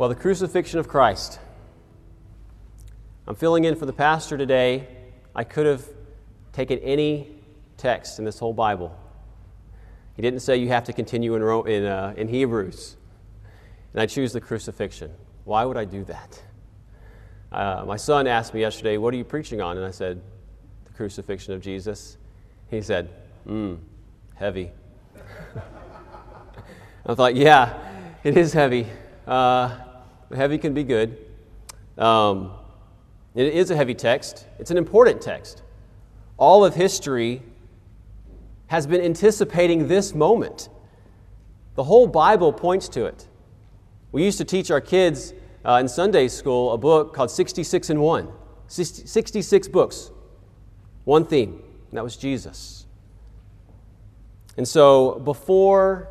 Well, the crucifixion of Christ. I'm filling in for the pastor today. I could have taken any text in this whole Bible. He didn't say you have to continue in, in, uh, in Hebrews. And I choose the crucifixion. Why would I do that? Uh, my son asked me yesterday, What are you preaching on? And I said, The crucifixion of Jesus. He said, Mmm, heavy. I thought, Yeah, it is heavy. Uh, heavy can be good. Um, it is a heavy text, it's an important text. All of history has been anticipating this moment. The whole Bible points to it. We used to teach our kids uh, in Sunday school a book called 66 in 1. 66 books, one theme, and that was Jesus. And so before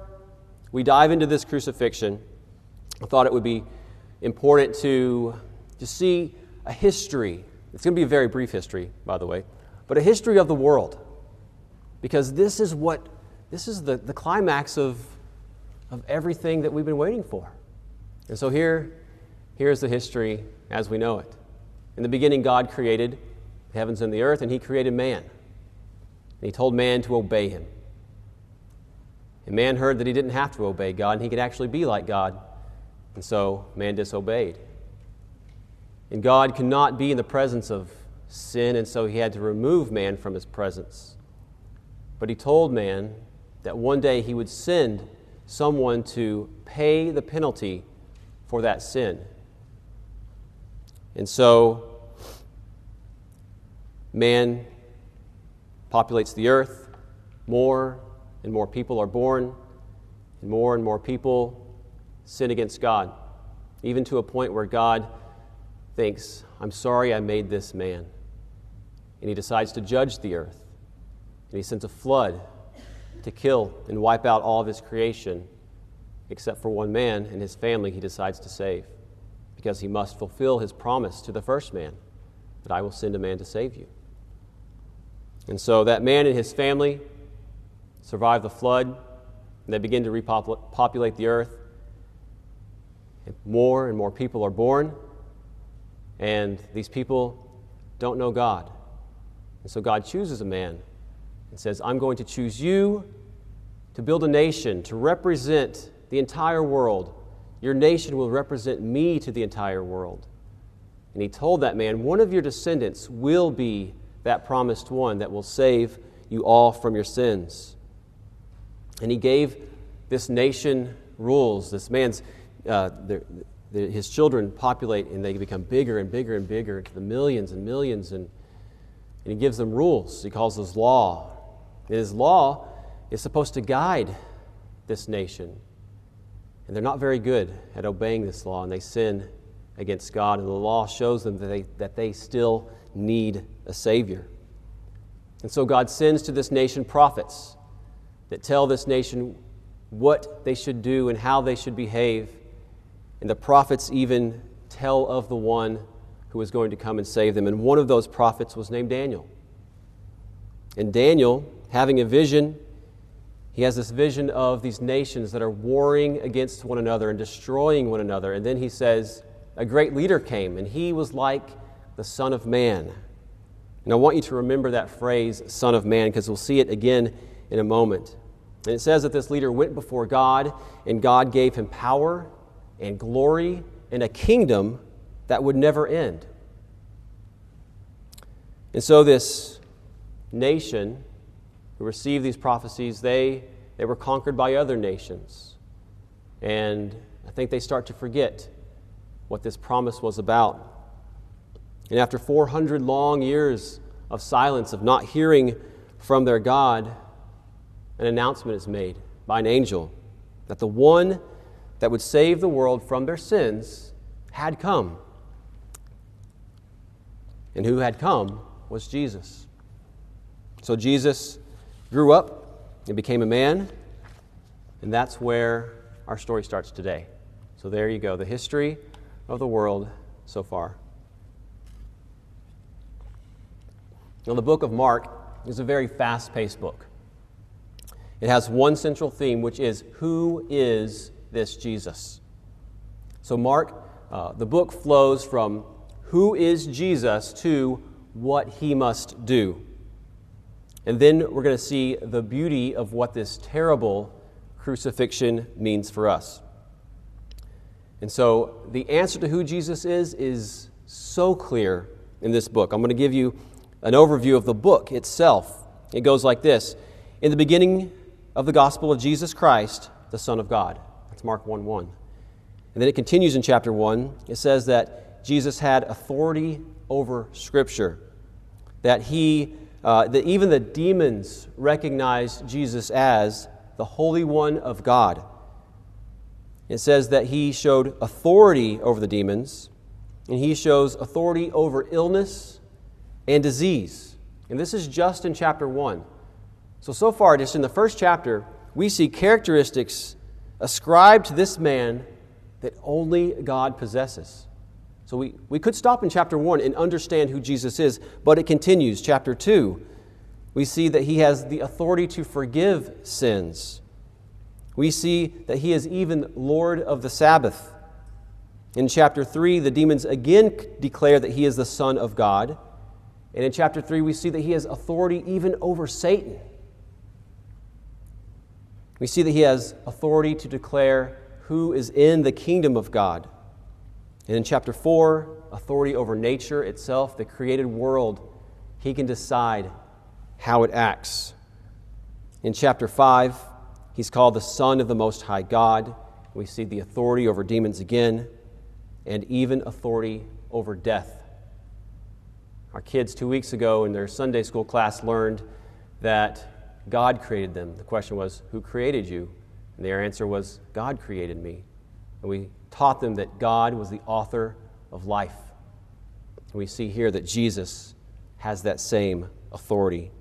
we dive into this crucifixion, I thought it would be important to, to see a history. It's going to be a very brief history, by the way, but a history of the world. Because this is what, this is the, the climax of, of everything that we've been waiting for. And so here, here's the history as we know it. In the beginning, God created the heavens and the earth, and He created man. And He told man to obey Him. And man heard that he didn't have to obey God, and he could actually be like God. And so man disobeyed. And God could not be in the presence of sin, and so he had to remove man from his presence. But he told man that one day he would send someone to pay the penalty for that sin. And so man populates the earth, more and more people are born, and more and more people sin against God, even to a point where God thinks, I'm sorry I made this man. And he decides to judge the earth. And he sends a flood to kill and wipe out all of his creation, except for one man and his family he decides to save, because he must fulfill his promise to the first man that I will send a man to save you. And so that man and his family survive the flood, and they begin to repopulate the earth. More and more people are born, and these people don't know God. And so God chooses a man and says, I'm going to choose you to build a nation, to represent the entire world. Your nation will represent me to the entire world. And he told that man, One of your descendants will be that promised one that will save you all from your sins. And he gave this nation rules. This man's, uh, the, his children populate and they become bigger and bigger and bigger to the millions and millions. And, and he gives them rules. He calls those law. And his law is supposed to guide this nation. And they're not very good at obeying this law, and they sin against God. And the law shows them that they, that they still need a Savior. And so God sends to this nation prophets that tell this nation what they should do and how they should behave and the prophets even tell of the one who was going to come and save them. And one of those prophets was named Daniel. And Daniel, having a vision, he has this vision of these nations that are warring against one another and destroying one another. And then he says, A great leader came, and he was like the Son of Man. And I want you to remember that phrase, Son of Man, because we'll see it again in a moment. And it says that this leader went before God, and God gave him power and glory and a kingdom that would never end. And so, this nation who received these prophecies, they, they were conquered by other nations. And I think they start to forget what this promise was about. And after 400 long years of silence, of not hearing from their God, an announcement is made by an angel that the one that would save the world from their sins had come. And who had come was Jesus. So Jesus grew up and became a man, and that's where our story starts today. So there you go, the history of the world so far. Now, the book of Mark is a very fast paced book. It has one central theme, which is who is this Jesus. So, Mark, uh, the book flows from who is Jesus to what he must do. And then we're going to see the beauty of what this terrible crucifixion means for us. And so the answer to who Jesus is is so clear in this book. I'm going to give you an overview of the book itself. It goes like this In the beginning of the gospel of Jesus Christ, the Son of God. That's Mark 1 1. And then it continues in chapter 1. It says that Jesus had authority over Scripture, that he, uh, that even the demons recognized Jesus as the Holy One of God. It says that he showed authority over the demons, and he shows authority over illness and disease. And this is just in chapter 1. So, so far, just in the first chapter, we see characteristics ascribed to this man that only God possesses. So, we, we could stop in chapter 1 and understand who Jesus is, but it continues. Chapter 2, we see that he has the authority to forgive sins we see that he is even Lord of the Sabbath. In chapter 3, the demons again declare that he is the Son of God. And in chapter 3, we see that he has authority even over Satan. We see that he has authority to declare who is in the kingdom of God. And in chapter 4, authority over nature itself, the created world, he can decide how it acts. In chapter 5, He's called the Son of the Most High God. We see the authority over demons again, and even authority over death. Our kids, two weeks ago in their Sunday school class, learned that God created them. The question was, Who created you? And their answer was, God created me. And we taught them that God was the author of life. And we see here that Jesus has that same authority.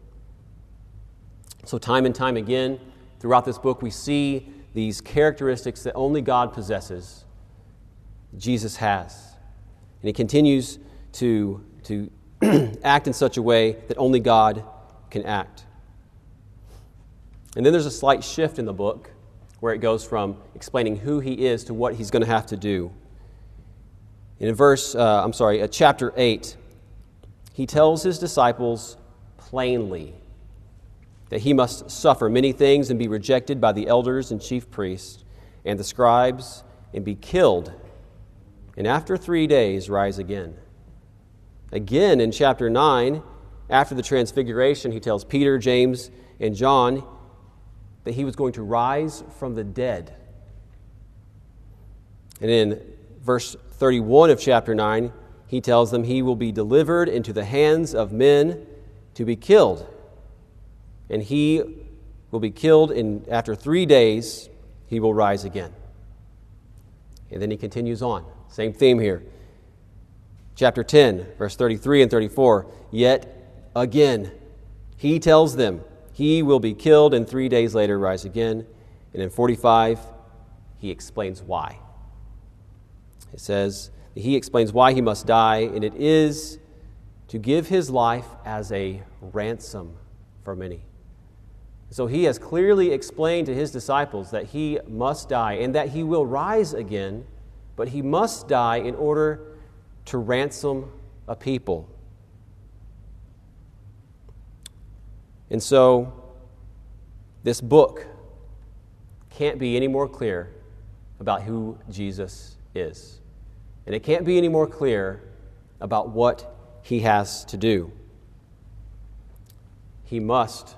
So, time and time again, Throughout this book, we see these characteristics that only God possesses, Jesus has. And he continues to, to act in such a way that only God can act. And then there's a slight shift in the book where it goes from explaining who he is to what he's going to have to do. in verse, uh, I'm sorry, uh, chapter 8, he tells his disciples plainly that he must suffer many things and be rejected by the elders and chief priests and the scribes and be killed, and after three days rise again. Again, in chapter 9, after the transfiguration, he tells Peter, James, and John that he was going to rise from the dead. And in verse 31 of chapter 9, he tells them he will be delivered into the hands of men to be killed and he will be killed, and after three days, he will rise again. And then he continues on. Same theme here. Chapter 10, verse 33 and 34. Yet again, he tells them he will be killed and three days later rise again. And in 45, he explains why. It says, he explains why he must die, and it is to give his life as a ransom for many. So he has clearly explained to his disciples that he must die and that he will rise again, but he must die in order to ransom a people. And so this book can't be any more clear about who Jesus is. And it can't be any more clear about what he has to do. He must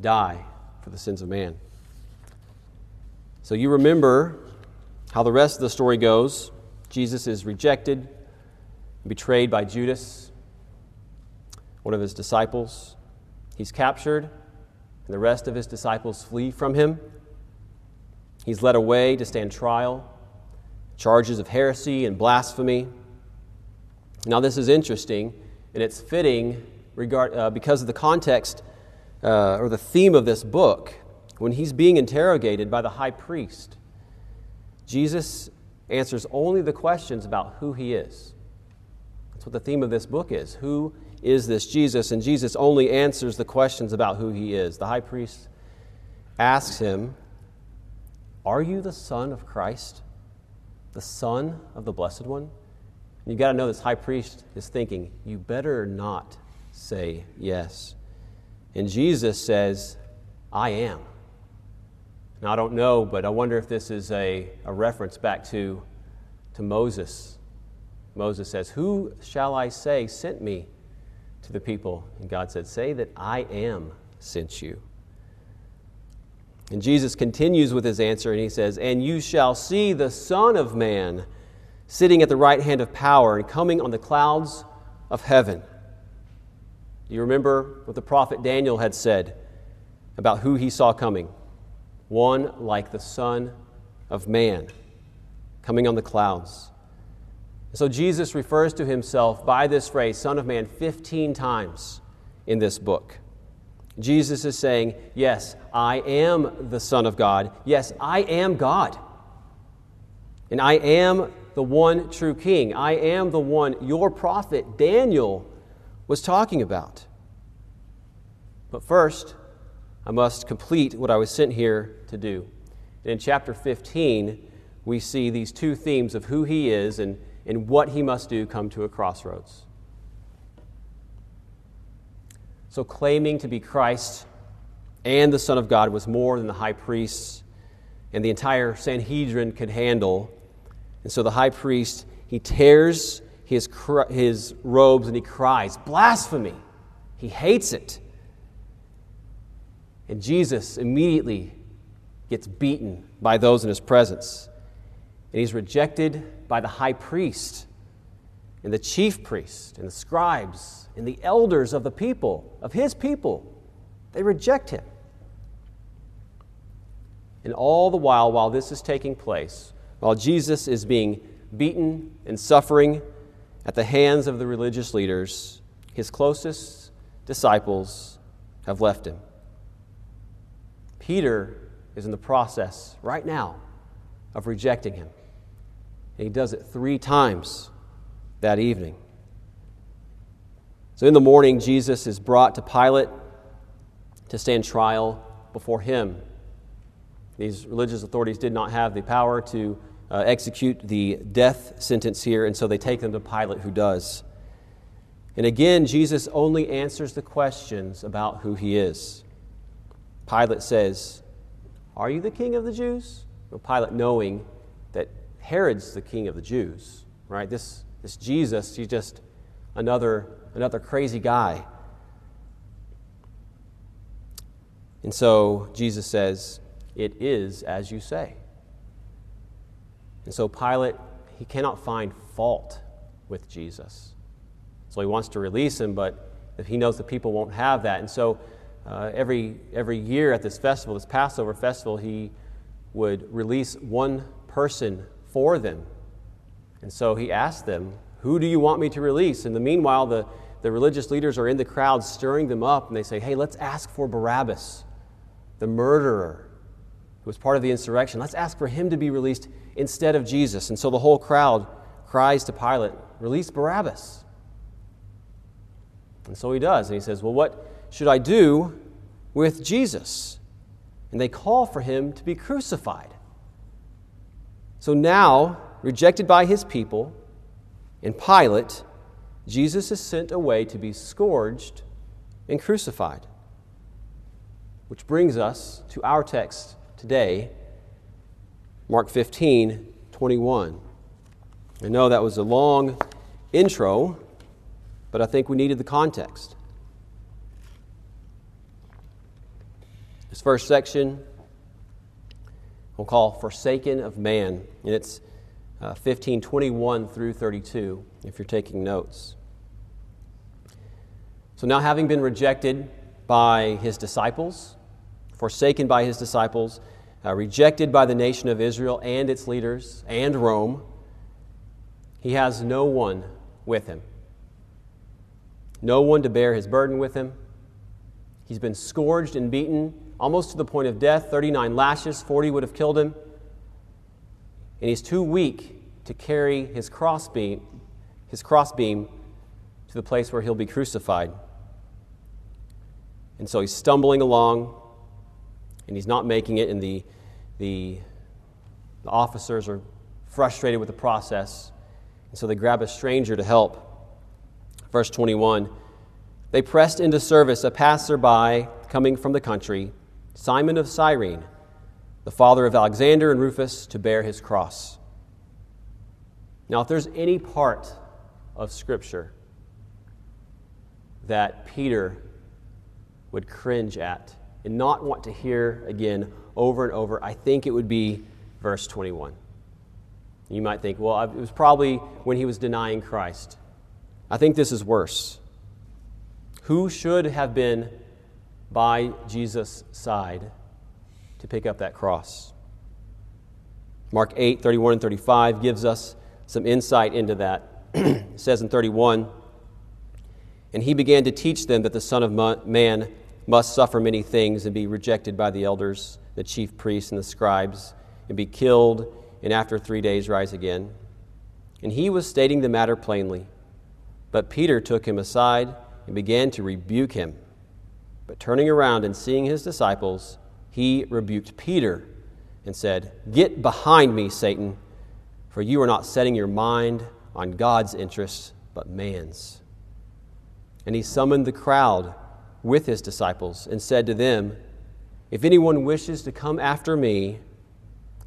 die for the sins of man. So you remember how the rest of the story goes. Jesus is rejected, betrayed by Judas, one of his disciples. He's captured, and the rest of his disciples flee from him. He's led away to stand trial, charges of heresy and blasphemy. Now, this is interesting, and it's fitting regard, uh, because of the context uh, or the theme of this book, when he's being interrogated by the high priest, Jesus answers only the questions about who he is. That's what the theme of this book is. Who is this Jesus? And Jesus only answers the questions about who he is. The high priest asks him, Are you the Son of Christ? the Son of the Blessed One? And you got to know this high priest is thinking, you better not say yes. And Jesus says, I am. Now, I don't know, but I wonder if this is a, a reference back to, to Moses. Moses says, Who shall I say sent me to the people? And God said, Say that I am sent you. And Jesus continues with his answer, and he says, And you shall see the Son of Man sitting at the right hand of power and coming on the clouds of heaven. Do you remember what the prophet Daniel had said about who he saw coming? One like the Son of Man coming on the clouds. So Jesus refers to himself by this phrase, Son of Man, 15 times in this book. Jesus is saying, Yes, I am the Son of God. Yes, I am God. And I am the one true King. I am the one your prophet Daniel was talking about. But first, I must complete what I was sent here to do. In chapter 15, we see these two themes of who he is and, and what he must do come to a crossroads. So, claiming to be Christ and the Son of God was more than the high priests and the entire Sanhedrin could handle. And so the high priest, he tears his, his robes and he cries, Blasphemy! He hates it. And Jesus immediately gets beaten by those in his presence. And he's rejected by the high priest and the chief priest and the scribes and the elders of the people, of his people, they reject him. And all the while, while this is taking place, while Jesus is being beaten and suffering at the hands of the religious leaders, his closest disciples have left him. Peter is in the process right now of rejecting him. And he does it three times that evening. So in the morning, Jesus is brought to Pilate to stand trial before him. These religious authorities did not have the power to uh, execute the death sentence here, and so they take them to Pilate, who does. And again, Jesus only answers the questions about who he is. Pilate says, Are you the king of the Jews? Well, Pilate, knowing Herod's the king of the Jews, right? This, this Jesus, he's just another another crazy guy. And so Jesus says, It is as you say. And so Pilate, he cannot find fault with Jesus. So he wants to release him, but he knows the people won't have that. And so uh, every, every year at this festival, this Passover festival, he would release one person for them. And so he asked them, Who do you want me to release? In the meanwhile, the, the religious leaders are in the crowd stirring them up, and they say, Hey, let's ask for Barabbas, the murderer who was part of the insurrection. Let's ask for him to be released instead of Jesus. And so the whole crowd cries to Pilate, Release Barabbas. And so he does. And he says, Well, what should I do with Jesus? And they call for him to be crucified. So now, rejected by his people, and Pilate, Jesus is sent away to be scourged and crucified. Which brings us to our text today, Mark 15, 21. I know that was a long intro, but I think we needed the context. This first section we'll call Forsaken of Man, and it's uh, 15, 21 through 32 if you're taking notes. So now, having been rejected by his disciples, forsaken by his disciples, uh, rejected by the nation of Israel and its leaders and Rome, he has no one with him. No one to bear his burden with him. He's been scourged and beaten almost to the point of death 39 lashes, 40 would have killed him. And he's too weak to carry his crossbeam, his crossbeam to the place where he'll be crucified. And so he's stumbling along, and he's not making it, and the, the, the officers are frustrated with the process. And so they grab a stranger to help. Verse 21 They pressed into service a passerby coming from the country, Simon of Cyrene, the father of Alexander and Rufus, to bear his cross. Now, if there's any part of Scripture that Peter would cringe at and not want to hear again over and over, I think it would be verse 21. You might think, well, it was probably when he was denying Christ. I think this is worse. Who should have been by Jesus' side to pick up that cross? Mark 8, 31 and 35 gives us some insight into that. it says in 31, and he began to teach them that the Son of Man must suffer many things and be rejected by the elders, the chief priests, and the scribes, and be killed, and after three days rise again. And he was stating the matter plainly. But Peter took him aside and began to rebuke him. But turning around and seeing his disciples, he rebuked Peter and said, Get behind me, Satan, for you are not setting your mind on God's interests, but man's. And he summoned the crowd with his disciples and said to them, If anyone wishes to come after me,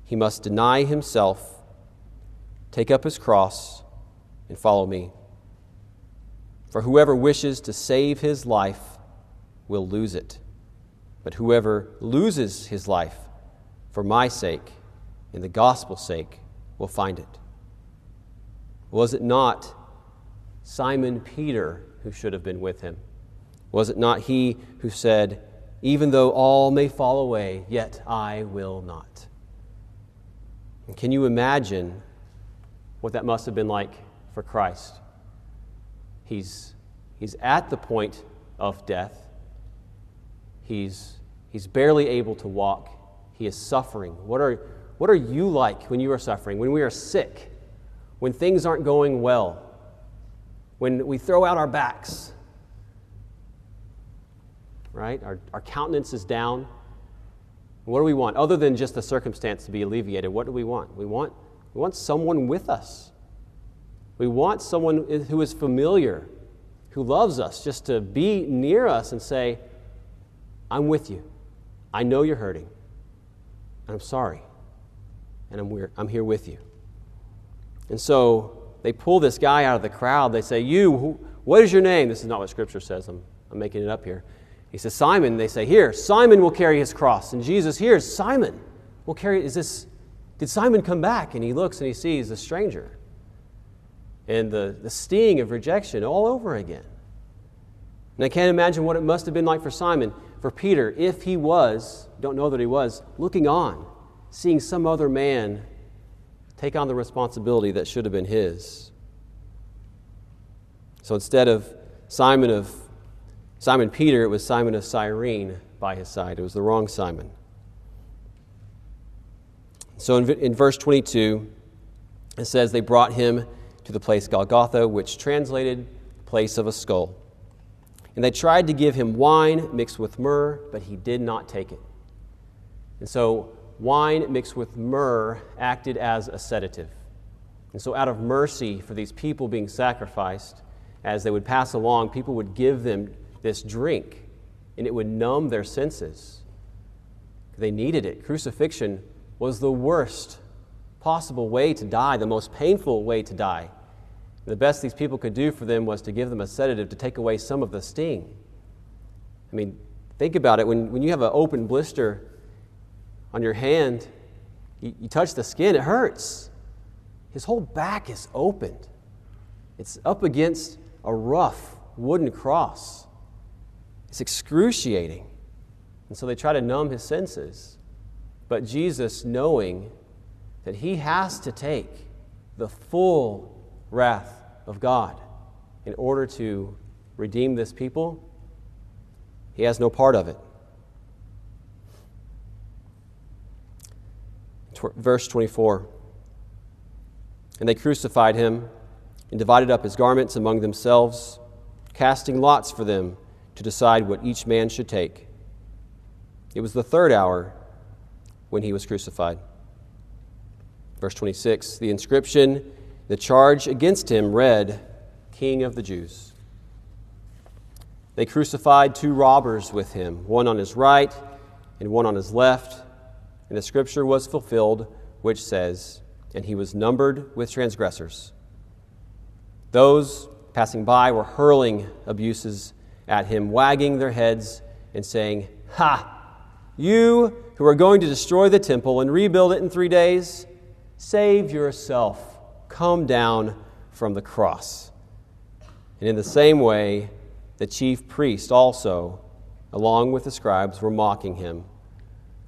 he must deny himself, take up his cross, and follow me. For whoever wishes to save his life will lose it. But whoever loses his life for my sake and the gospel's sake will find it. Was it not Simon Peter who should have been with him? Was it not he who said, Even though all may fall away, yet I will not? And can you imagine what that must have been like for Christ? He's, he's at the point of death. He's, he's barely able to walk. He is suffering. What are, what are you like when you are suffering? When we are sick? When things aren't going well? When we throw out our backs? right? Our, our countenance is down. What do we want? Other than just the circumstance to be alleviated, what do we want? We want, we want someone with us. We want someone who is familiar, who loves us, just to be near us and say, I'm with you. I know you're hurting. And I'm sorry. And I'm, I'm here with you. And so they pull this guy out of the crowd. They say, You, what is your name? This is not what Scripture says. I'm, I'm making it up here. He says, Simon, they say, here, Simon will carry his cross. And Jesus, here, Simon will carry, is this, did Simon come back? And he looks and he sees the stranger. And the, the sting of rejection all over again. And I can't imagine what it must have been like for Simon, for Peter, if he was, don't know that he was, looking on, seeing some other man take on the responsibility that should have been his. So instead of Simon of Simon Peter, it was Simon of Cyrene by his side. It was the wrong Simon. So in, in verse 22, it says, They brought him to the place Golgotha, which translated place of a skull. And they tried to give him wine mixed with myrrh, but he did not take it. And so wine mixed with myrrh acted as a sedative. And so, out of mercy for these people being sacrificed, as they would pass along, people would give them this drink, and it would numb their senses. They needed it. Crucifixion was the worst possible way to die, the most painful way to die. The best these people could do for them was to give them a sedative to take away some of the sting. I mean, think about it. When, when you have an open blister on your hand, you, you touch the skin, it hurts. His whole back is opened, it's up against a rough wooden cross. It's excruciating. And so they try to numb his senses. But Jesus, knowing that he has to take the full wrath of God in order to redeem this people, he has no part of it. Verse 24 And they crucified him and divided up his garments among themselves, casting lots for them to decide what each man should take. It was the third hour when he was crucified. Verse 26 The inscription, the charge against him read, King of the Jews. They crucified two robbers with him, one on his right and one on his left. And the scripture was fulfilled, which says, And he was numbered with transgressors. Those passing by were hurling abuses at him, wagging their heads and saying, Ha! You who are going to destroy the temple and rebuild it in three days, save yourself. Come down from the cross. And in the same way, the chief priests also, along with the scribes, were mocking him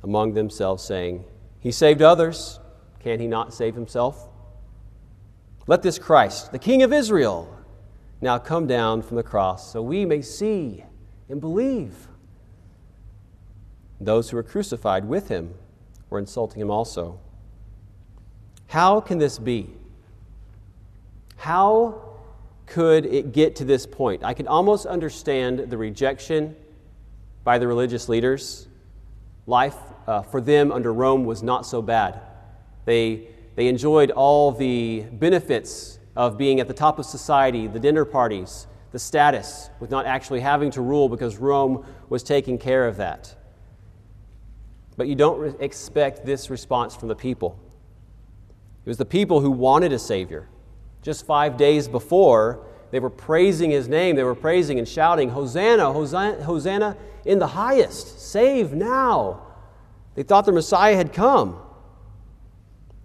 among themselves, saying, He saved others. Can he not save himself? Let this Christ, the King of Israel, now come down from the cross so we may see and believe. Those who were crucified with him were insulting him also. How can this be? How could it get to this point? I can almost understand the rejection by the religious leaders. Life uh, for them under Rome was not so bad. They, they enjoyed all the benefits of being at the top of society, the dinner parties, the status, with not actually having to rule because Rome was taking care of that. But you don't re- expect this response from the people. It was the people who wanted a Savior. Just five days before, they were praising His name. They were praising and shouting, Hosanna, Hosanna, Hosanna in the highest. Save now. They thought the Messiah had come.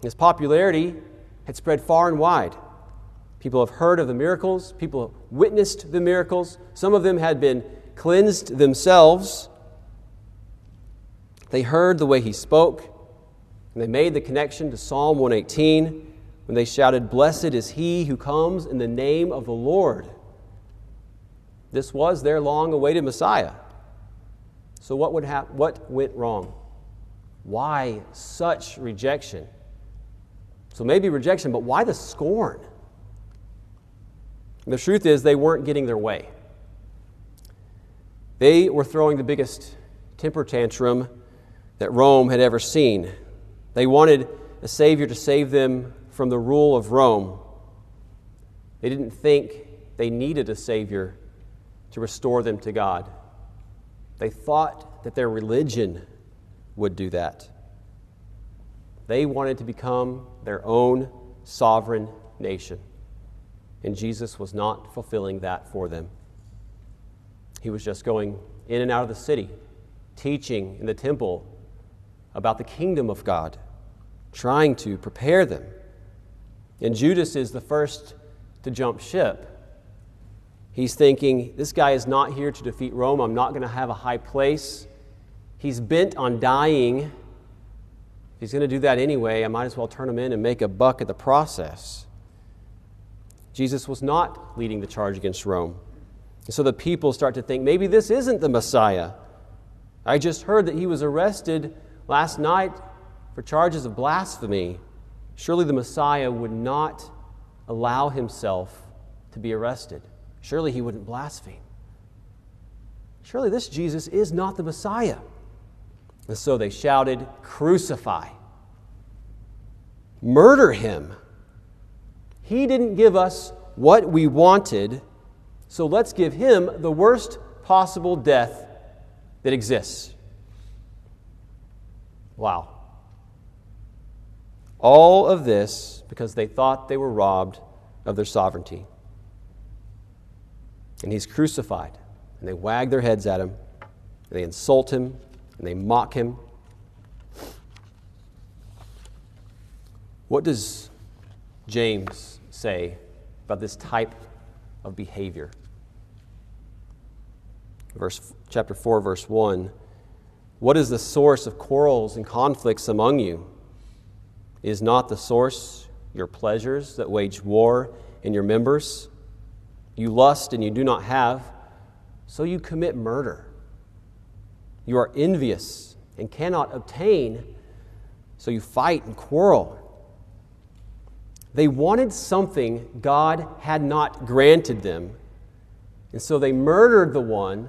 His popularity had spread far and wide. People have heard of the miracles, people have witnessed the miracles. Some of them had been cleansed themselves. They heard the way he spoke, and they made the connection to Psalm 118 when they shouted, Blessed is he who comes in the name of the Lord. This was their long awaited Messiah. So, what, would hap- what went wrong? Why such rejection? So, maybe rejection, but why the scorn? The truth is, they weren't getting their way. They were throwing the biggest temper tantrum that Rome had ever seen. They wanted a Savior to save them from the rule of Rome. They didn't think they needed a Savior to restore them to God. They thought that their religion would do that. They wanted to become their own sovereign nation and Jesus was not fulfilling that for them. He was just going in and out of the city, teaching in the temple about the kingdom of God, trying to prepare them. And Judas is the first to jump ship. He's thinking, this guy is not here to defeat Rome. I'm not going to have a high place. He's bent on dying. He's going to do that anyway, I might as well turn him in and make a buck at the process. Jesus was not leading the charge against Rome. And so the people start to think maybe this isn't the Messiah. I just heard that he was arrested last night for charges of blasphemy. Surely the Messiah would not allow himself to be arrested. Surely he wouldn't blaspheme. Surely this Jesus is not the Messiah. And so they shouted, Crucify! Murder him! He didn't give us what we wanted, so let's give him the worst possible death that exists. Wow. All of this because they thought they were robbed of their sovereignty. And he's crucified, and they wag their heads at him, and they insult him, and they mock him. What does James say about this type of behavior? Verse, chapter 4, verse 1 What is the source of quarrels and conflicts among you? Is not the source your pleasures that wage war in your members? You lust and you do not have, so you commit murder. You are envious and cannot obtain, so you fight and quarrel. They wanted something God had not granted them, and so they murdered the one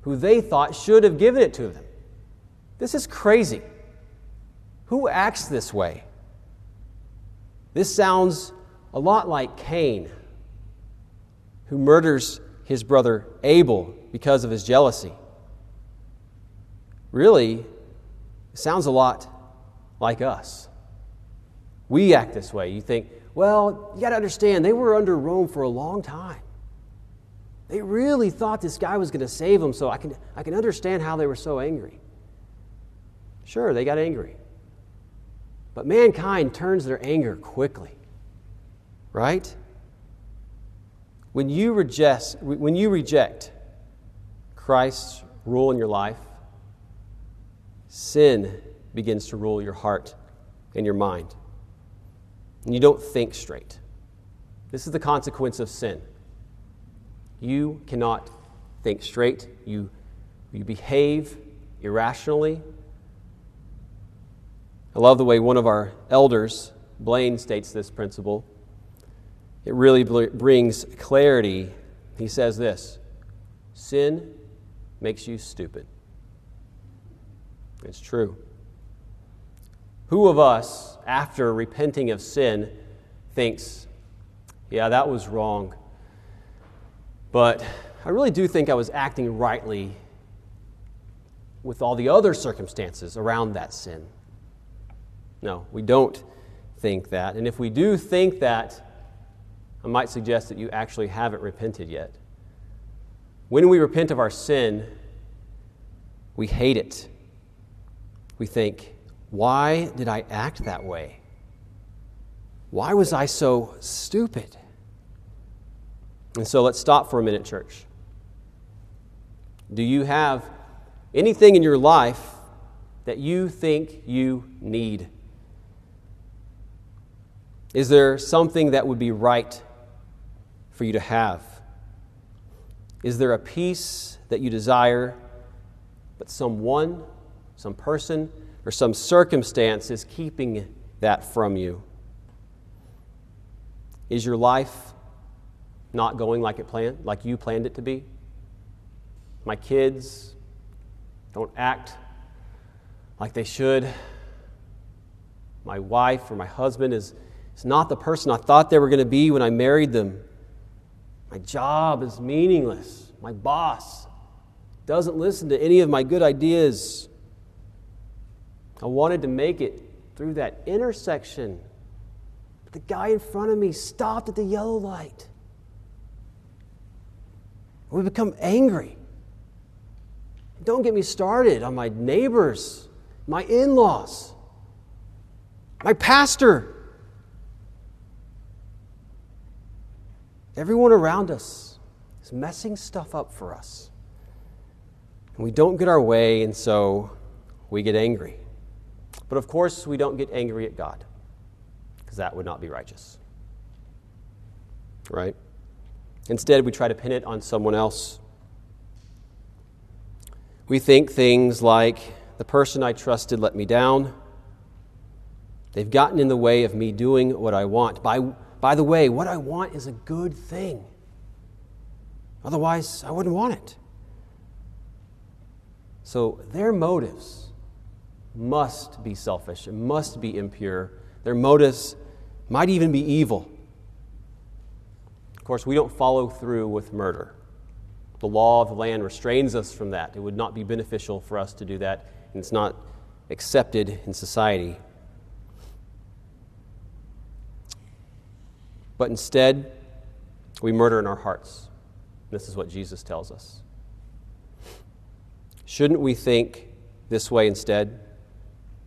who they thought should have given it to them. This is crazy. Who acts this way? This sounds a lot like Cain, who murders his brother Abel because of his jealousy. Really, it sounds a lot like us. We act this way. You think, well, you got to understand, they were under Rome for a long time. They really thought this guy was going to save them, so I can, I can understand how they were so angry. Sure, they got angry. But mankind turns their anger quickly, right? When you reject, when you reject Christ's rule in your life, sin begins to rule your heart and your mind. And you don't think straight. This is the consequence of sin. You cannot think straight. You, you behave irrationally. I love the way one of our elders, Blaine, states this principle. It really brings clarity. He says this Sin makes you stupid. It's true. Who of us, after repenting of sin, thinks, yeah, that was wrong? But I really do think I was acting rightly with all the other circumstances around that sin. No, we don't think that. And if we do think that, I might suggest that you actually haven't repented yet. When we repent of our sin, we hate it. We think, why did I act that way? Why was I so stupid? And so let's stop for a minute, church. Do you have anything in your life that you think you need? Is there something that would be right for you to have? Is there a peace that you desire, but someone, some person, or some circumstance is keeping that from you? Is your life not going like it planned, like you planned it to be. My kids don't act like they should. My wife or my husband is, is not the person I thought they were going to be when I married them. My job is meaningless. My boss doesn't listen to any of my good ideas. I wanted to make it through that intersection. But the guy in front of me stopped at the yellow light. We become angry. Don't get me started on my neighbors, my in laws, my pastor. Everyone around us is messing stuff up for us. And we don't get our way, and so we get angry. But of course, we don't get angry at God, because that would not be righteous. Right? Instead, we try to pin it on someone else. We think things like, the person I trusted let me down. They've gotten in the way of me doing what I want. By, by the way, what I want is a good thing. Otherwise, I wouldn't want it. So their motives must be selfish, it must be impure. Their motives might even be evil Of course, we don't follow through with murder. The law of the land restrains us from that. It would not be beneficial for us to do that, and it's not accepted in society. But instead, we murder in our hearts. This is what Jesus tells us. Shouldn't we think this way instead?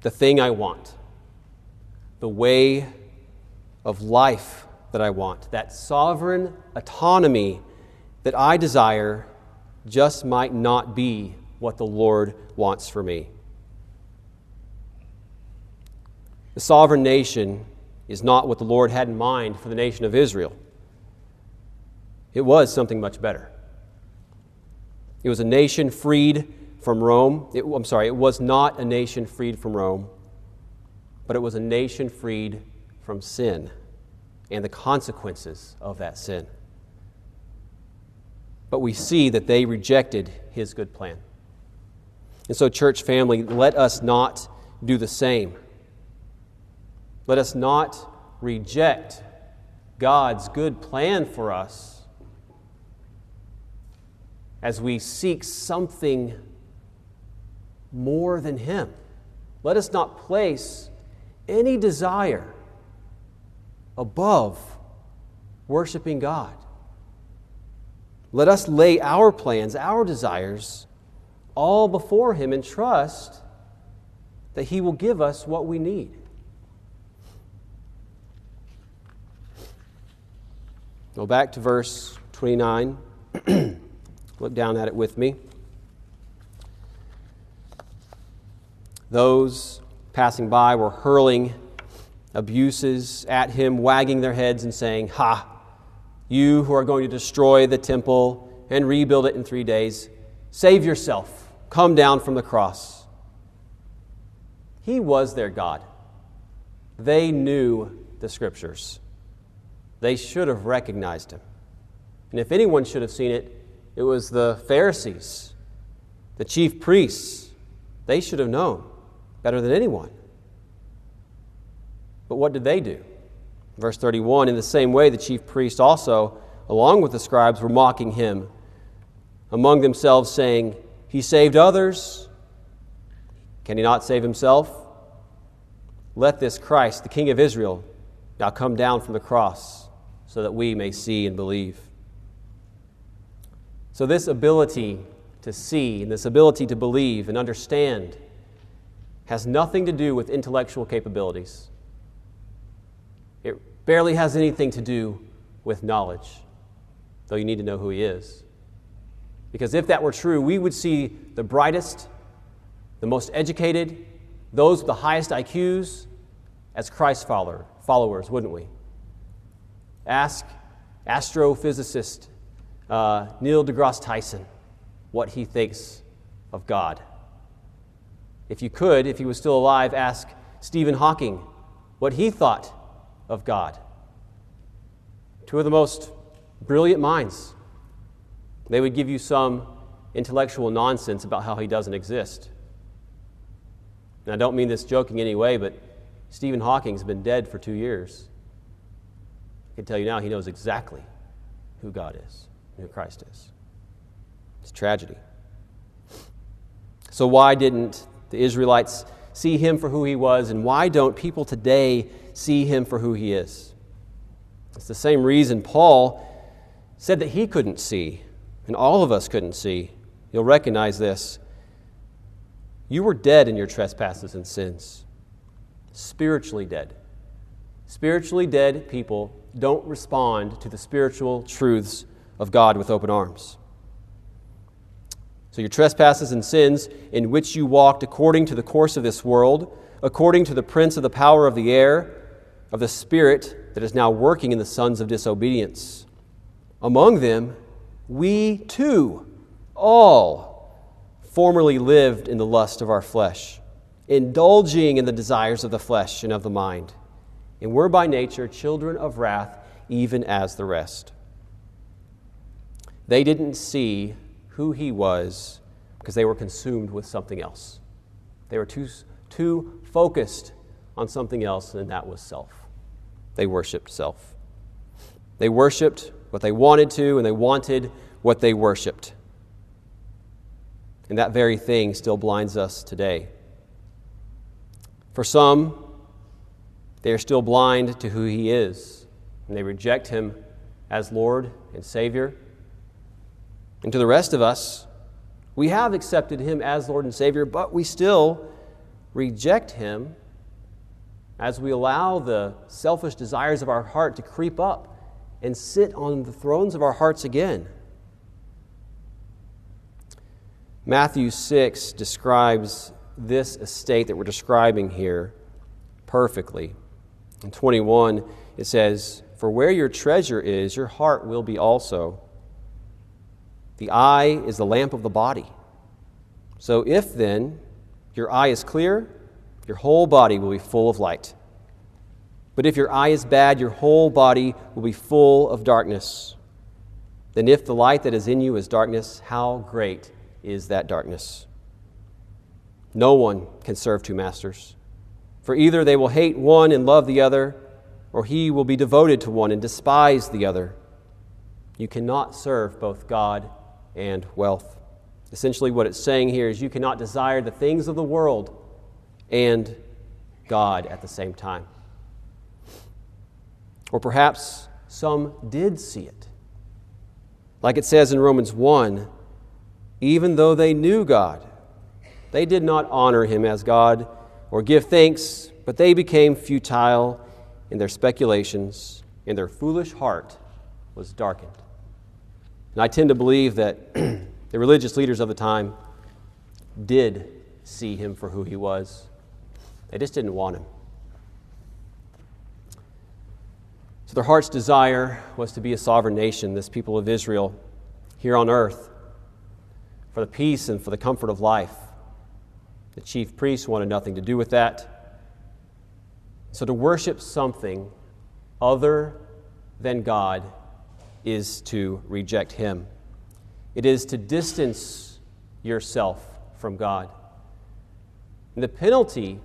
The thing I want, the way of life that I want, that sovereign autonomy that I desire, just might not be what the Lord wants for me. The sovereign nation is not what the Lord had in mind for the nation of Israel. It was something much better. It was a nation freed from Rome. It, I'm sorry, it was not a nation freed from Rome, but it was a nation freed from sin and the consequences of that sin. But we see that they rejected his good plan. And so, church family, let us not do the same. Let us not reject God's good plan for us as we seek something more than Him. Let us not place any desire above worshiping God. Let us lay our plans, our desires, all before Him and trust that He will give us what we need. Go back to verse 29. Look down at it with me. Those passing by were hurling abuses at him, wagging their heads and saying, Ha, you who are going to destroy the temple and rebuild it in three days, save yourself. Come down from the cross. He was their God. They knew the scriptures. They should have recognized him. And if anyone should have seen it, it was the Pharisees, the chief priests. They should have known better than anyone. But what did they do? Verse 31 In the same way, the chief priests also, along with the scribes, were mocking him among themselves, saying, He saved others. Can he not save himself? Let this Christ, the King of Israel, now come down from the cross so that we may see and believe. So, this ability to see and this ability to believe and understand has nothing to do with intellectual capabilities. It barely has anything to do with knowledge, though you need to know who He is. Because if that were true, we would see the brightest, the most educated, those with the highest IQs as Christ follower, followers, wouldn't we? Ask astrophysicist uh, Neil deGrasse Tyson what he thinks of God. If you could, if he was still alive, ask Stephen Hawking what he thought of God. Two of the most brilliant minds. They would give you some intellectual nonsense about how he doesn't exist. And I don't mean this joking in any way, but Stephen Hawking's been dead for two years. I can tell you now, he knows exactly who God is who Christ is. It's a tragedy. So, why didn't the Israelites see him for who he was, and why don't people today see him for who he is? It's the same reason Paul said that he couldn't see, and all of us couldn't see. You'll recognize this. You were dead in your trespasses and sins, spiritually dead. Spiritually dead people don't respond to the spiritual truths of God with open arms. So, your trespasses and sins in which you walked according to the course of this world, according to the prince of the power of the air, of the spirit that is now working in the sons of disobedience. Among them, we too, all, formerly lived in the lust of our flesh, indulging in the desires of the flesh and of the mind, and were by nature children of wrath, even as the rest. They didn't see who he was because they were consumed with something else. They were too, too focused on something else, and that was self. They worshiped self. They worshiped what they wanted to, and they wanted what they worshiped. And that very thing still blinds us today. For some, they are still blind to who He is, and they reject Him as Lord and Savior. And to the rest of us, we have accepted him as Lord and Savior, but we still reject him as we allow the selfish desires of our heart to creep up and sit on the thrones of our hearts again. Matthew 6 describes this estate that we're describing here perfectly. In 21, it says, For where your treasure is, your heart will be also. The eye is the lamp of the body. So, if then your eye is clear, your whole body will be full of light. But if your eye is bad, your whole body will be full of darkness. Then, if the light that is in you is darkness, how great is that darkness? No one can serve two masters, for either they will hate one and love the other, or he will be devoted to one and despise the other. You cannot serve both God and wealth. Essentially, what it's saying here is you cannot desire the things of the world and God at the same time. Or perhaps some did see it. Like it says in Romans 1 even though they knew God, they did not honor him as God or give thanks, but they became futile in their speculations, and their foolish heart was darkened. And I tend to believe that the religious leaders of the time did see him for who he was, they just didn't want him. So their heart's desire was to be a sovereign nation, this people of Israel, here on earth, for the peace and for the comfort of life. The chief priests wanted nothing to do with that. So to worship something other than God is to reject Him. It is to distance yourself from God. And the penalty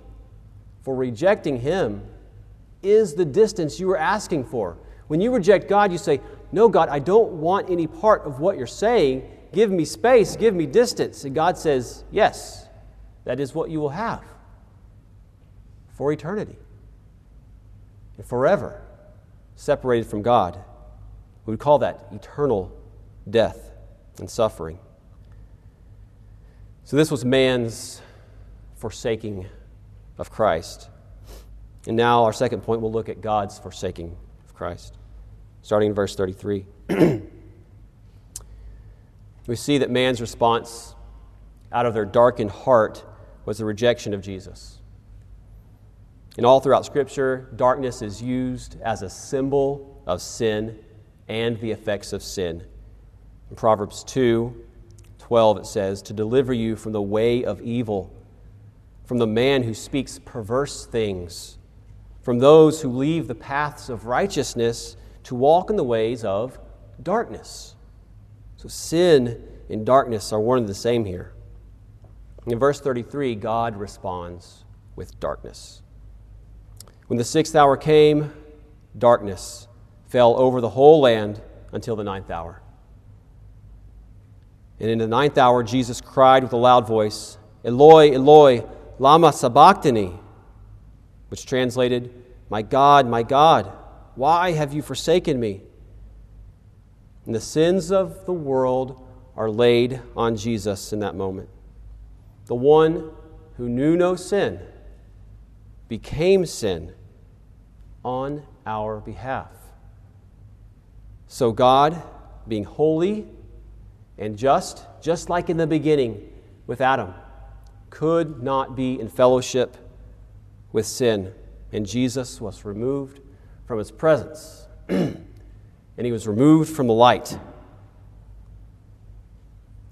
for rejecting Him is the distance you are asking for. When you reject God, you say, No, God, I don't want any part of what you're saying. Give me space, give me distance. And God says, Yes, that is what you will have for eternity and forever separated from God. We would call that eternal death and suffering. So, this was man's forsaking of Christ. And now, our second point, we'll look at God's forsaking of Christ, starting in verse 33. we see that man's response out of their darkened heart was the rejection of Jesus. And all throughout Scripture, darkness is used as a symbol of sin and the effects of sin. In Proverbs 2 12, it says, To deliver you from the way of evil, from the man who speaks perverse things, from those who leave the paths of righteousness to walk in the ways of darkness. So sin and darkness are one and the same here. In verse 33, God responds with darkness. When the sixth hour came, darkness fell over the whole land until the ninth hour. And in the ninth hour, Jesus cried with a loud voice, Eloi, Eloi, Lama Sabachthani, which translated, My God, my God, why have you forsaken me? And the sins of the world are laid on Jesus in that moment. The one who knew no sin became sin on our behalf. So, God, being holy and just, just like in the beginning with Adam, could not be in fellowship with sin. And Jesus was removed from his presence, and he was removed from the light.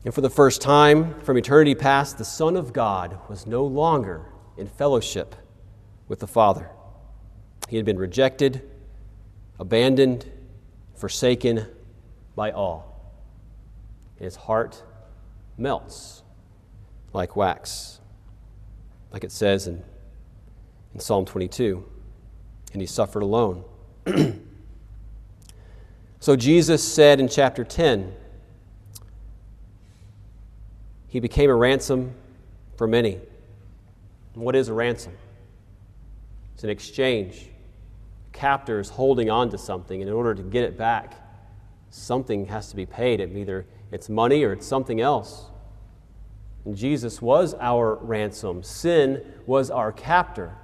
And for the first time from eternity past, the Son of God was no longer in fellowship with the Father. He had been rejected, abandoned, forsaken by all. His heart melts like wax, like it says in, in Psalm 22, and he suffered alone. so Jesus said in chapter 10, he became a ransom for many. And what is a ransom? It's an exchange captors holding on to something, and in order to get it back, something has to be paid. It either it's money or it's something else. And Jesus was our ransom. Sin was our captor.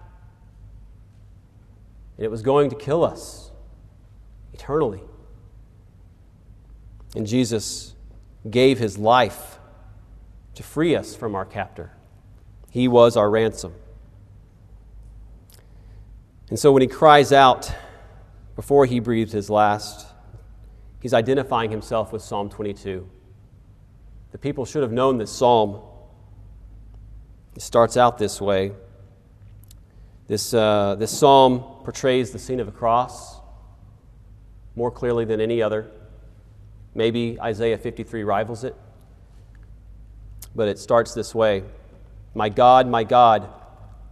And it was going to kill us eternally. And Jesus gave his life to free us from our captor. He was our ransom. And so when he cries out before he breathes his last, he's identifying himself with Psalm 22. The people should have known this psalm. It starts out this way. This, uh, this psalm portrays the scene of a cross more clearly than any other. Maybe Isaiah 53 rivals it. But it starts this way My God, my God,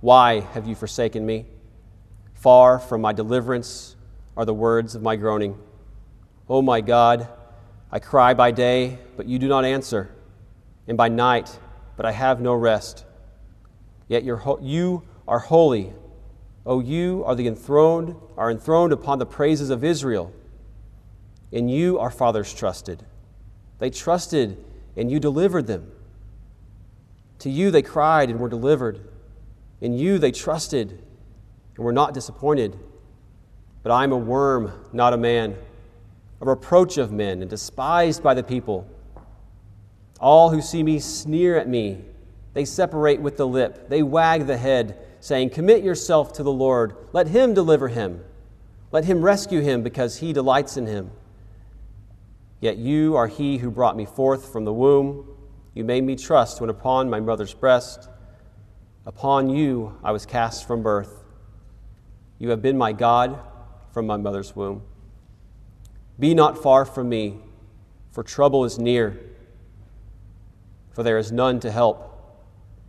why have you forsaken me? Far from my deliverance are the words of my groaning. O oh my God, I cry by day, but you do not answer, and by night, but I have no rest. Yet you are holy. O oh, you are the enthroned, are enthroned upon the praises of Israel. In you our fathers trusted. They trusted, and you delivered them. To you they cried and were delivered. In you they trusted and were not disappointed. But I am a worm, not a man, a reproach of men, and despised by the people. All who see me sneer at me. They separate with the lip, they wag the head, saying, Commit yourself to the Lord. Let him deliver him. Let him rescue him, because he delights in him. Yet you are he who brought me forth from the womb. You made me trust when upon my mother's breast. Upon you I was cast from birth. You have been my God from my mother's womb. Be not far from me, for trouble is near, for there is none to help.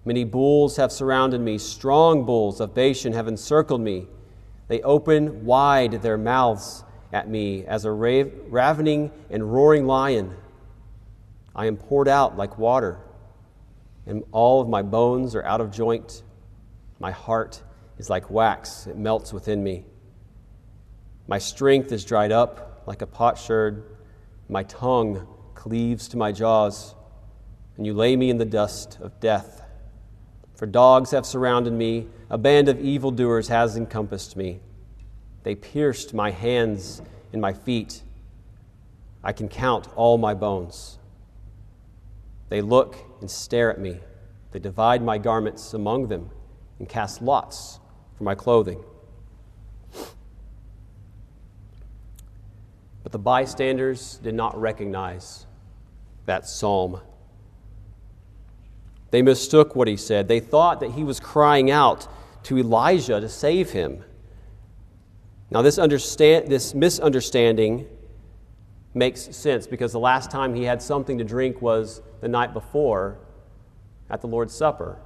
Many bulls have surrounded me, strong bulls of Bashan have encircled me. They open wide their mouths at me as a ravening and roaring lion. I am poured out like water, and all of my bones are out of joint. My heart is like wax, it melts within me. My strength is dried up like a potsherd. My tongue cleaves to my jaws, and you lay me in the dust of death. For dogs have surrounded me, a band of evildoers has encompassed me. They pierced my hands and my feet. I can count all my bones. They look and stare at me. They divide my garments among them and cast lots for my clothing. But the bystanders did not recognize that psalm. They mistook what he said. They thought that he was crying out to Elijah to save him. Now, this, understand, this misunderstanding makes sense because the last time he had something to drink was the night before at the Lord's Supper.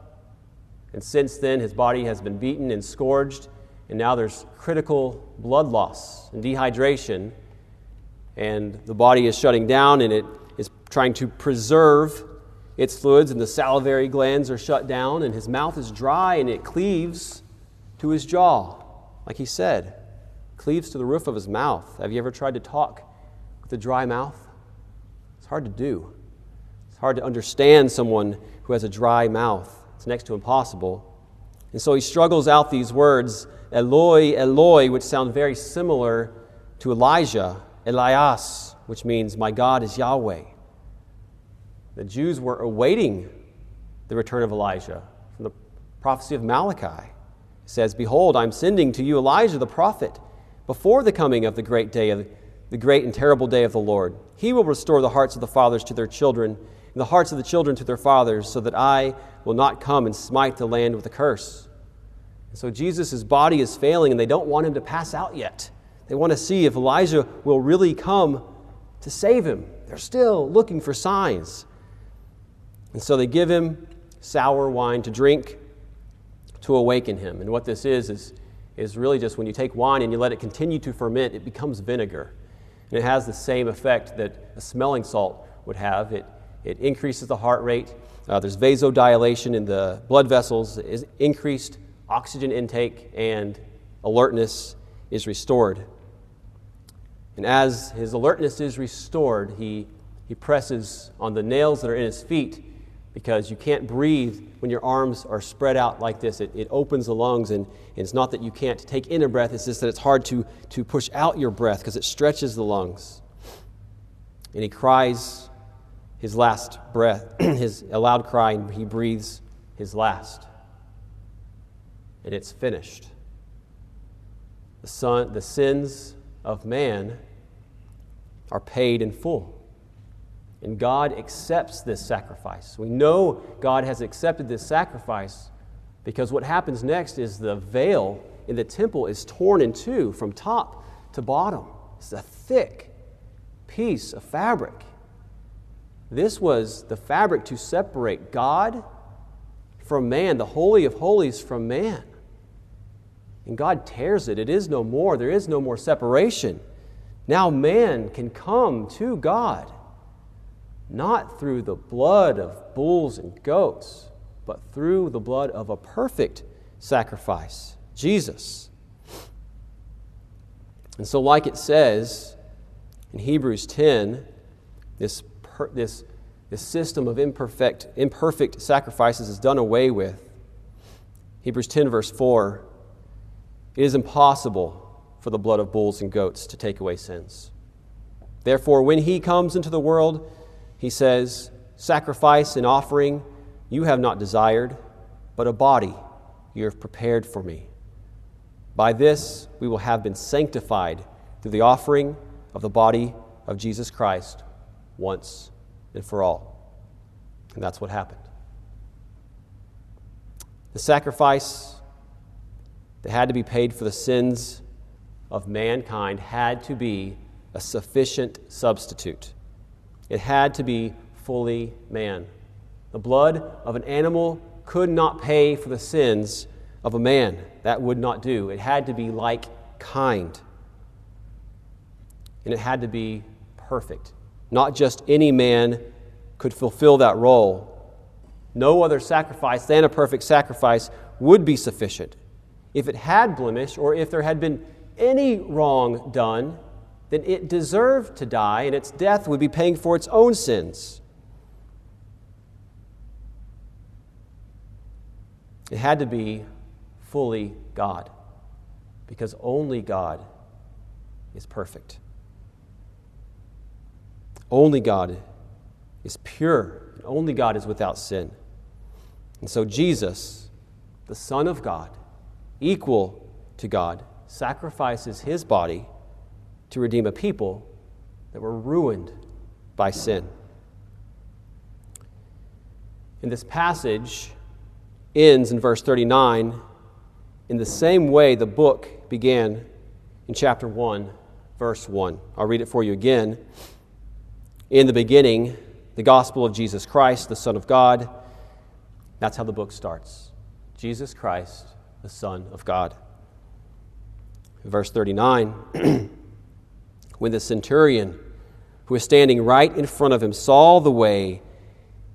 And since then, his body has been beaten and scourged, and now there's critical blood loss and dehydration, and the body is shutting down and it is trying to preserve its fluids, and the salivary glands are shut down, and his mouth is dry and it cleaves to his jaw, like he said cleaves to the roof of his mouth. Have you ever tried to talk with a dry mouth? It's hard to do. It's hard to understand someone who has a dry mouth. It's next to impossible. And so he struggles out these words, Eloi, Eloi, which sound very similar to Elijah, Elias, which means, My God is Yahweh. The Jews were awaiting the return of Elijah from the prophecy of Malachi. It says, Behold, I'm sending to you Elijah the prophet before the coming of the great day of the great and terrible day of the Lord. He will restore the hearts of the fathers to their children, and the hearts of the children to their fathers, so that I will not come and smite the land with a curse. And so Jesus' body is failing, and they don't want him to pass out yet. They want to see if Elijah will really come to save him. They're still looking for signs. And so they give him sour wine to drink to awaken him. And what this is, is is really just when you take wine and you let it continue to ferment, it becomes vinegar. And it has the same effect that a smelling salt would have. It, it increases the heart rate. Uh, there's vasodilation in the blood vessels, is increased oxygen intake, and alertness is restored. And as his alertness is restored, he, he presses on the nails that are in his feet because you can't breathe when your arms are spread out like this. It, it opens the lungs, and, and, it's not that you can't take in a breath, it's just that it's hard to, to push out your breath because it stretches the lungs. And he cries his last breath, his a loud cry, and he breathes his last. And it's finished. The, son, the sins of man are paid in full. And God accepts this sacrifice. We know God has accepted this sacrifice because what happens next is the veil in the temple is torn in two from top to bottom. It's a thick piece of fabric. This was the fabric to separate God from man, the Holy of Holies from man. And God tears it. It is no more. There is no more separation. Now man can come to God, not through the blood of bulls and goats, but through the blood of a perfect sacrifice, Jesus. And so, like it says in Hebrews 10, this, per, this, this system of imperfect, imperfect sacrifices is done away with. Hebrews 10, verse 4 It is impossible for the blood of bulls and goats to take away sins. Therefore, when he comes into the world, he says, Sacrifice and offering you have not desired, but a body you have prepared for me. By this we will have been sanctified through the offering of the body of Jesus Christ once and for all. And that's what happened. The sacrifice that had to be paid for the sins of mankind had to be a sufficient substitute. It had to be fully man. The blood of an animal could not pay for the sins of a man. That would not do. It had to be like kind. And it had to be perfect. Not just any man could fulfill that role. No other sacrifice than a perfect sacrifice would be sufficient. If it had blemish, or if there had been any wrong done, then it deserved to die, and its death would be paying for its own sins. It had to be fully God, because only God is perfect. Only God is pure, and only God is without sin. And so Jesus, the Son of God, equal to God, sacrifices his body to redeem a people that were ruined by sin. And this passage ends in verse 39 in the same way the book began in chapter 1, verse 1. I'll read it for you again. In the beginning, the gospel of Jesus Christ, the Son of God. That's how the book starts. Jesus Christ, the Son of God. Verse 39 When the centurion, who was standing right in front of him, saw the way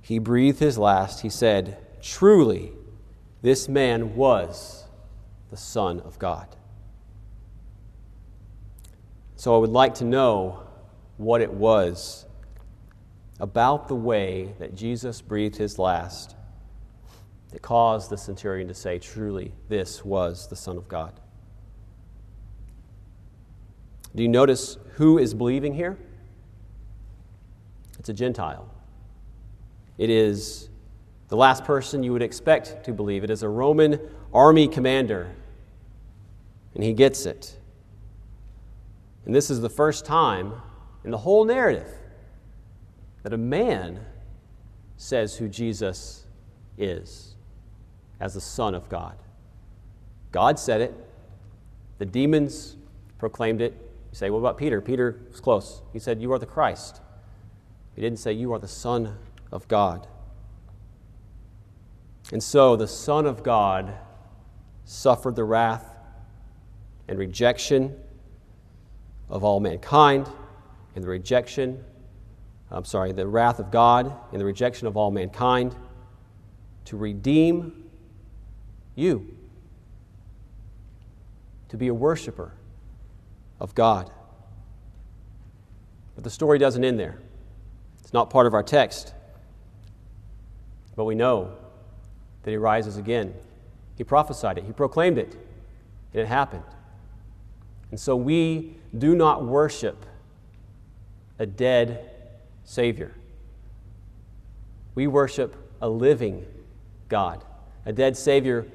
he breathed his last, he said, Truly, this man was the Son of God. So I would like to know what it was about the way that Jesus breathed his last that caused the centurion to say, Truly, this was the Son of God. Do you notice who is believing here? It's a Gentile. It is the last person you would expect to believe. It is a Roman army commander, and he gets it. And this is the first time in the whole narrative that a man says who Jesus is as the Son of God. God said it, the demons proclaimed it. You say, What about Peter? Peter was close. He said, You are the Christ. He didn't say, You are the Son of God. And so the Son of God suffered the wrath and rejection of all mankind and the rejection, I'm sorry, the wrath of God and the rejection of all mankind to redeem you, to be a worshiper of God. But the story doesn't end there. It's not part of our text. But we know that he rises again. He prophesied it, he proclaimed it, and it happened. And so we do not worship a dead Savior. We worship a living God. A dead Savior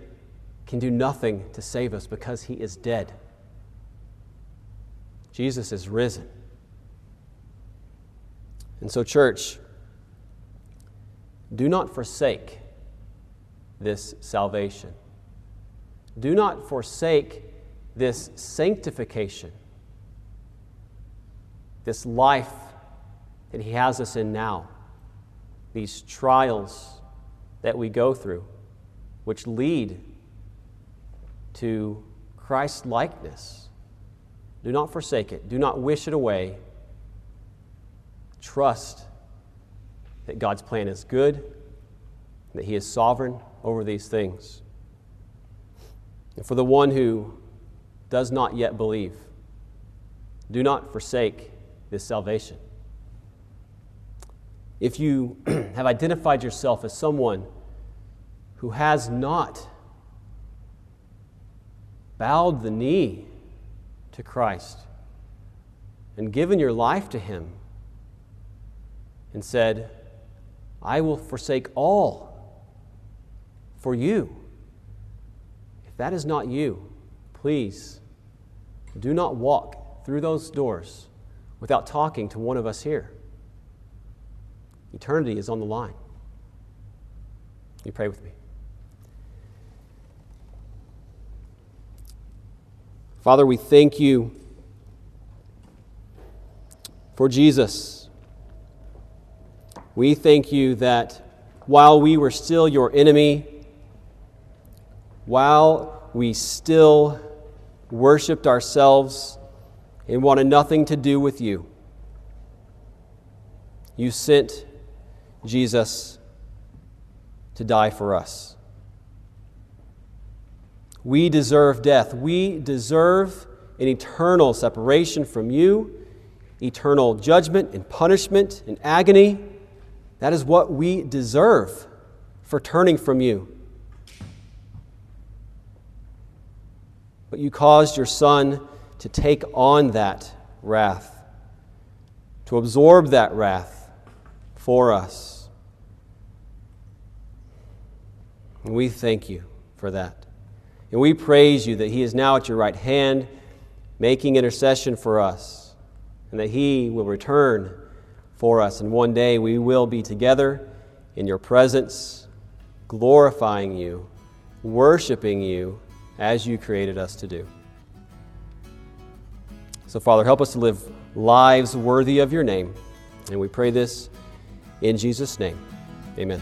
can do nothing to save us because he is dead. Jesus is risen. And so, church, do not forsake this salvation. Do not forsake this sanctification, this life that He has us in now, these trials that we go through, which lead to Christ likeness. Do not forsake it, do not wish it away. Trust that God's plan is good, that He is sovereign over these things. And for the one who does not yet believe, do not forsake this salvation. If you have identified yourself as someone who has not bowed the knee to Christ and given your life to Him and said, I will forsake all for you. If that is not you, please do not walk through those doors without talking to one of us here. Eternity is on the line. You pray with me. Father, we thank you for Jesus. We thank you that while we were still your enemy, while we still worshiped ourselves and wanted nothing to do with you, you sent Jesus to die for us. We deserve death. We deserve an eternal separation from you, eternal judgment and punishment and agony. That is what we deserve for turning from you. But you caused your Son to take on that wrath, to absorb that wrath for us. And we thank you for that. And we praise you that He is now at your right hand, making intercession for us, and that He will return for us. And one day we will be together in your presence, glorifying you, worshiping you as you created us to do. So, Father, help us to live lives worthy of your name. And we pray this in Jesus' name. Amen.